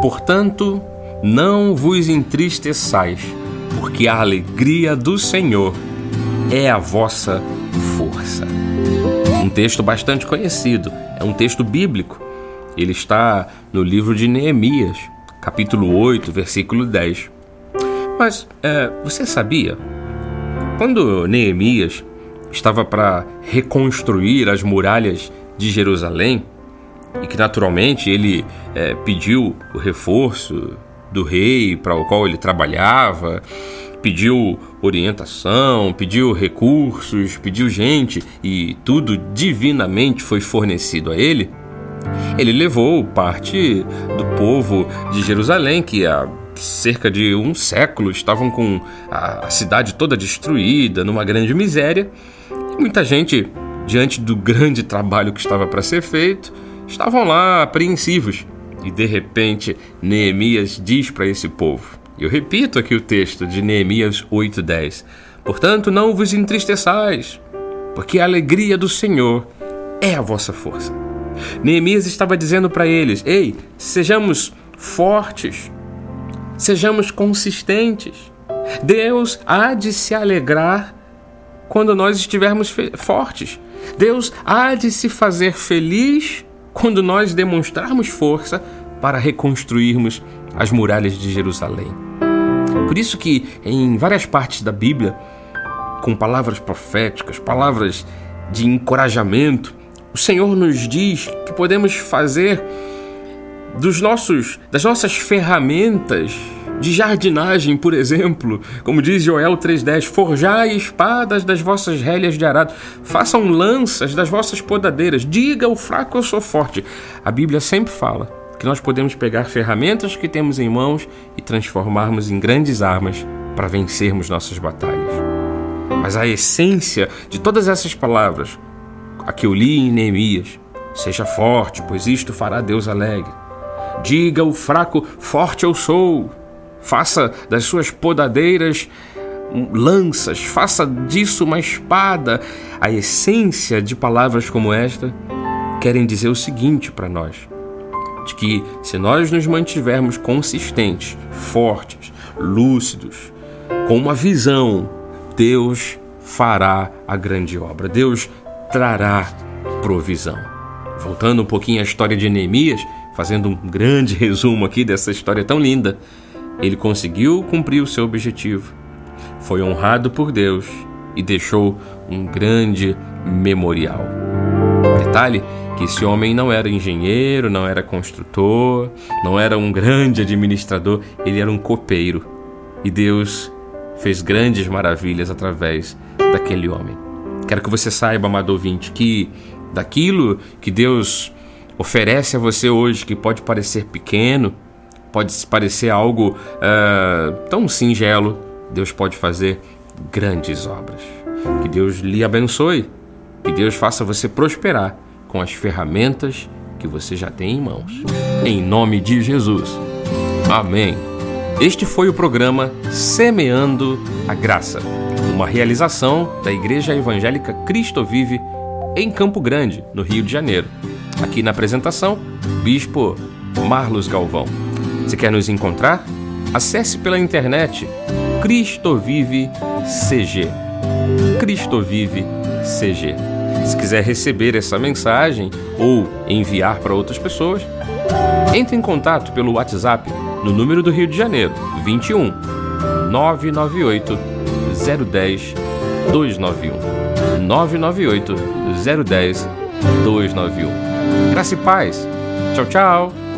Portanto, não vos entristeçais, porque a alegria do Senhor é a vossa força. Um texto bastante conhecido, é um texto bíblico. Ele está no livro de Neemias, capítulo 8, versículo 10. Mas é, você sabia? Quando Neemias estava para reconstruir as muralhas de Jerusalém, e que naturalmente ele é, pediu o reforço do rei para o qual ele trabalhava, pediu orientação, pediu recursos, pediu gente e tudo divinamente foi fornecido a ele. Ele levou parte do povo de Jerusalém, que há cerca de um século estavam com a cidade toda destruída, numa grande miséria, e muita gente, diante do grande trabalho que estava para ser feito, estavam lá apreensivos. E de repente, Neemias diz para esse povo: eu repito aqui o texto de Neemias 8:10. Portanto, não vos entristeçais, porque a alegria do Senhor é a vossa força. Neemias estava dizendo para eles: "Ei, sejamos fortes, sejamos consistentes. Deus há de se alegrar quando nós estivermos fortes. Deus há de se fazer feliz quando nós demonstrarmos força para reconstruirmos as muralhas de Jerusalém. Por isso que em várias partes da Bíblia, com palavras proféticas, palavras de encorajamento, o Senhor nos diz que podemos fazer dos nossos das nossas ferramentas de jardinagem, por exemplo, como diz Joel 3:10, forjai espadas das vossas relhas de arado, façam lanças das vossas podadeiras, diga o fraco eu sou forte. A Bíblia sempre fala que nós podemos pegar ferramentas que temos em mãos e transformarmos em grandes armas para vencermos nossas batalhas. Mas a essência de todas essas palavras, a que eu li em Neemias, seja forte, pois isto fará Deus alegre. Diga o fraco, forte eu sou. Faça das suas podadeiras lanças, faça disso uma espada. A essência de palavras como esta querem dizer o seguinte para nós: de que se nós nos mantivermos consistentes, fortes, lúcidos, com uma visão, Deus fará a grande obra. Deus trará provisão. Voltando um pouquinho à história de Neemias, fazendo um grande resumo aqui dessa história tão linda, ele conseguiu cumprir o seu objetivo, foi honrado por Deus e deixou um grande memorial. Detalhe que esse homem não era engenheiro, não era construtor, não era um grande administrador, ele era um copeiro. E Deus fez grandes maravilhas através daquele homem. Quero que você saiba, amado ouvinte, que daquilo que Deus oferece a você hoje, que pode parecer pequeno, pode parecer algo uh, tão singelo, Deus pode fazer grandes obras. Que Deus lhe abençoe, que Deus faça você prosperar com as ferramentas que você já tem em mãos. Em nome de Jesus. Amém. Este foi o programa Semeando a Graça, uma realização da Igreja Evangélica Cristo Vive em Campo Grande, no Rio de Janeiro. Aqui na apresentação, Bispo Marlos Galvão. Se quer nos encontrar? Acesse pela internet Cristo Vive CG. Cristo Vive CG. Se quiser receber essa mensagem ou enviar para outras pessoas, entre em contato pelo WhatsApp no número do Rio de Janeiro 21 998 010 291 998 010 291. Graça e paz. Tchau, tchau.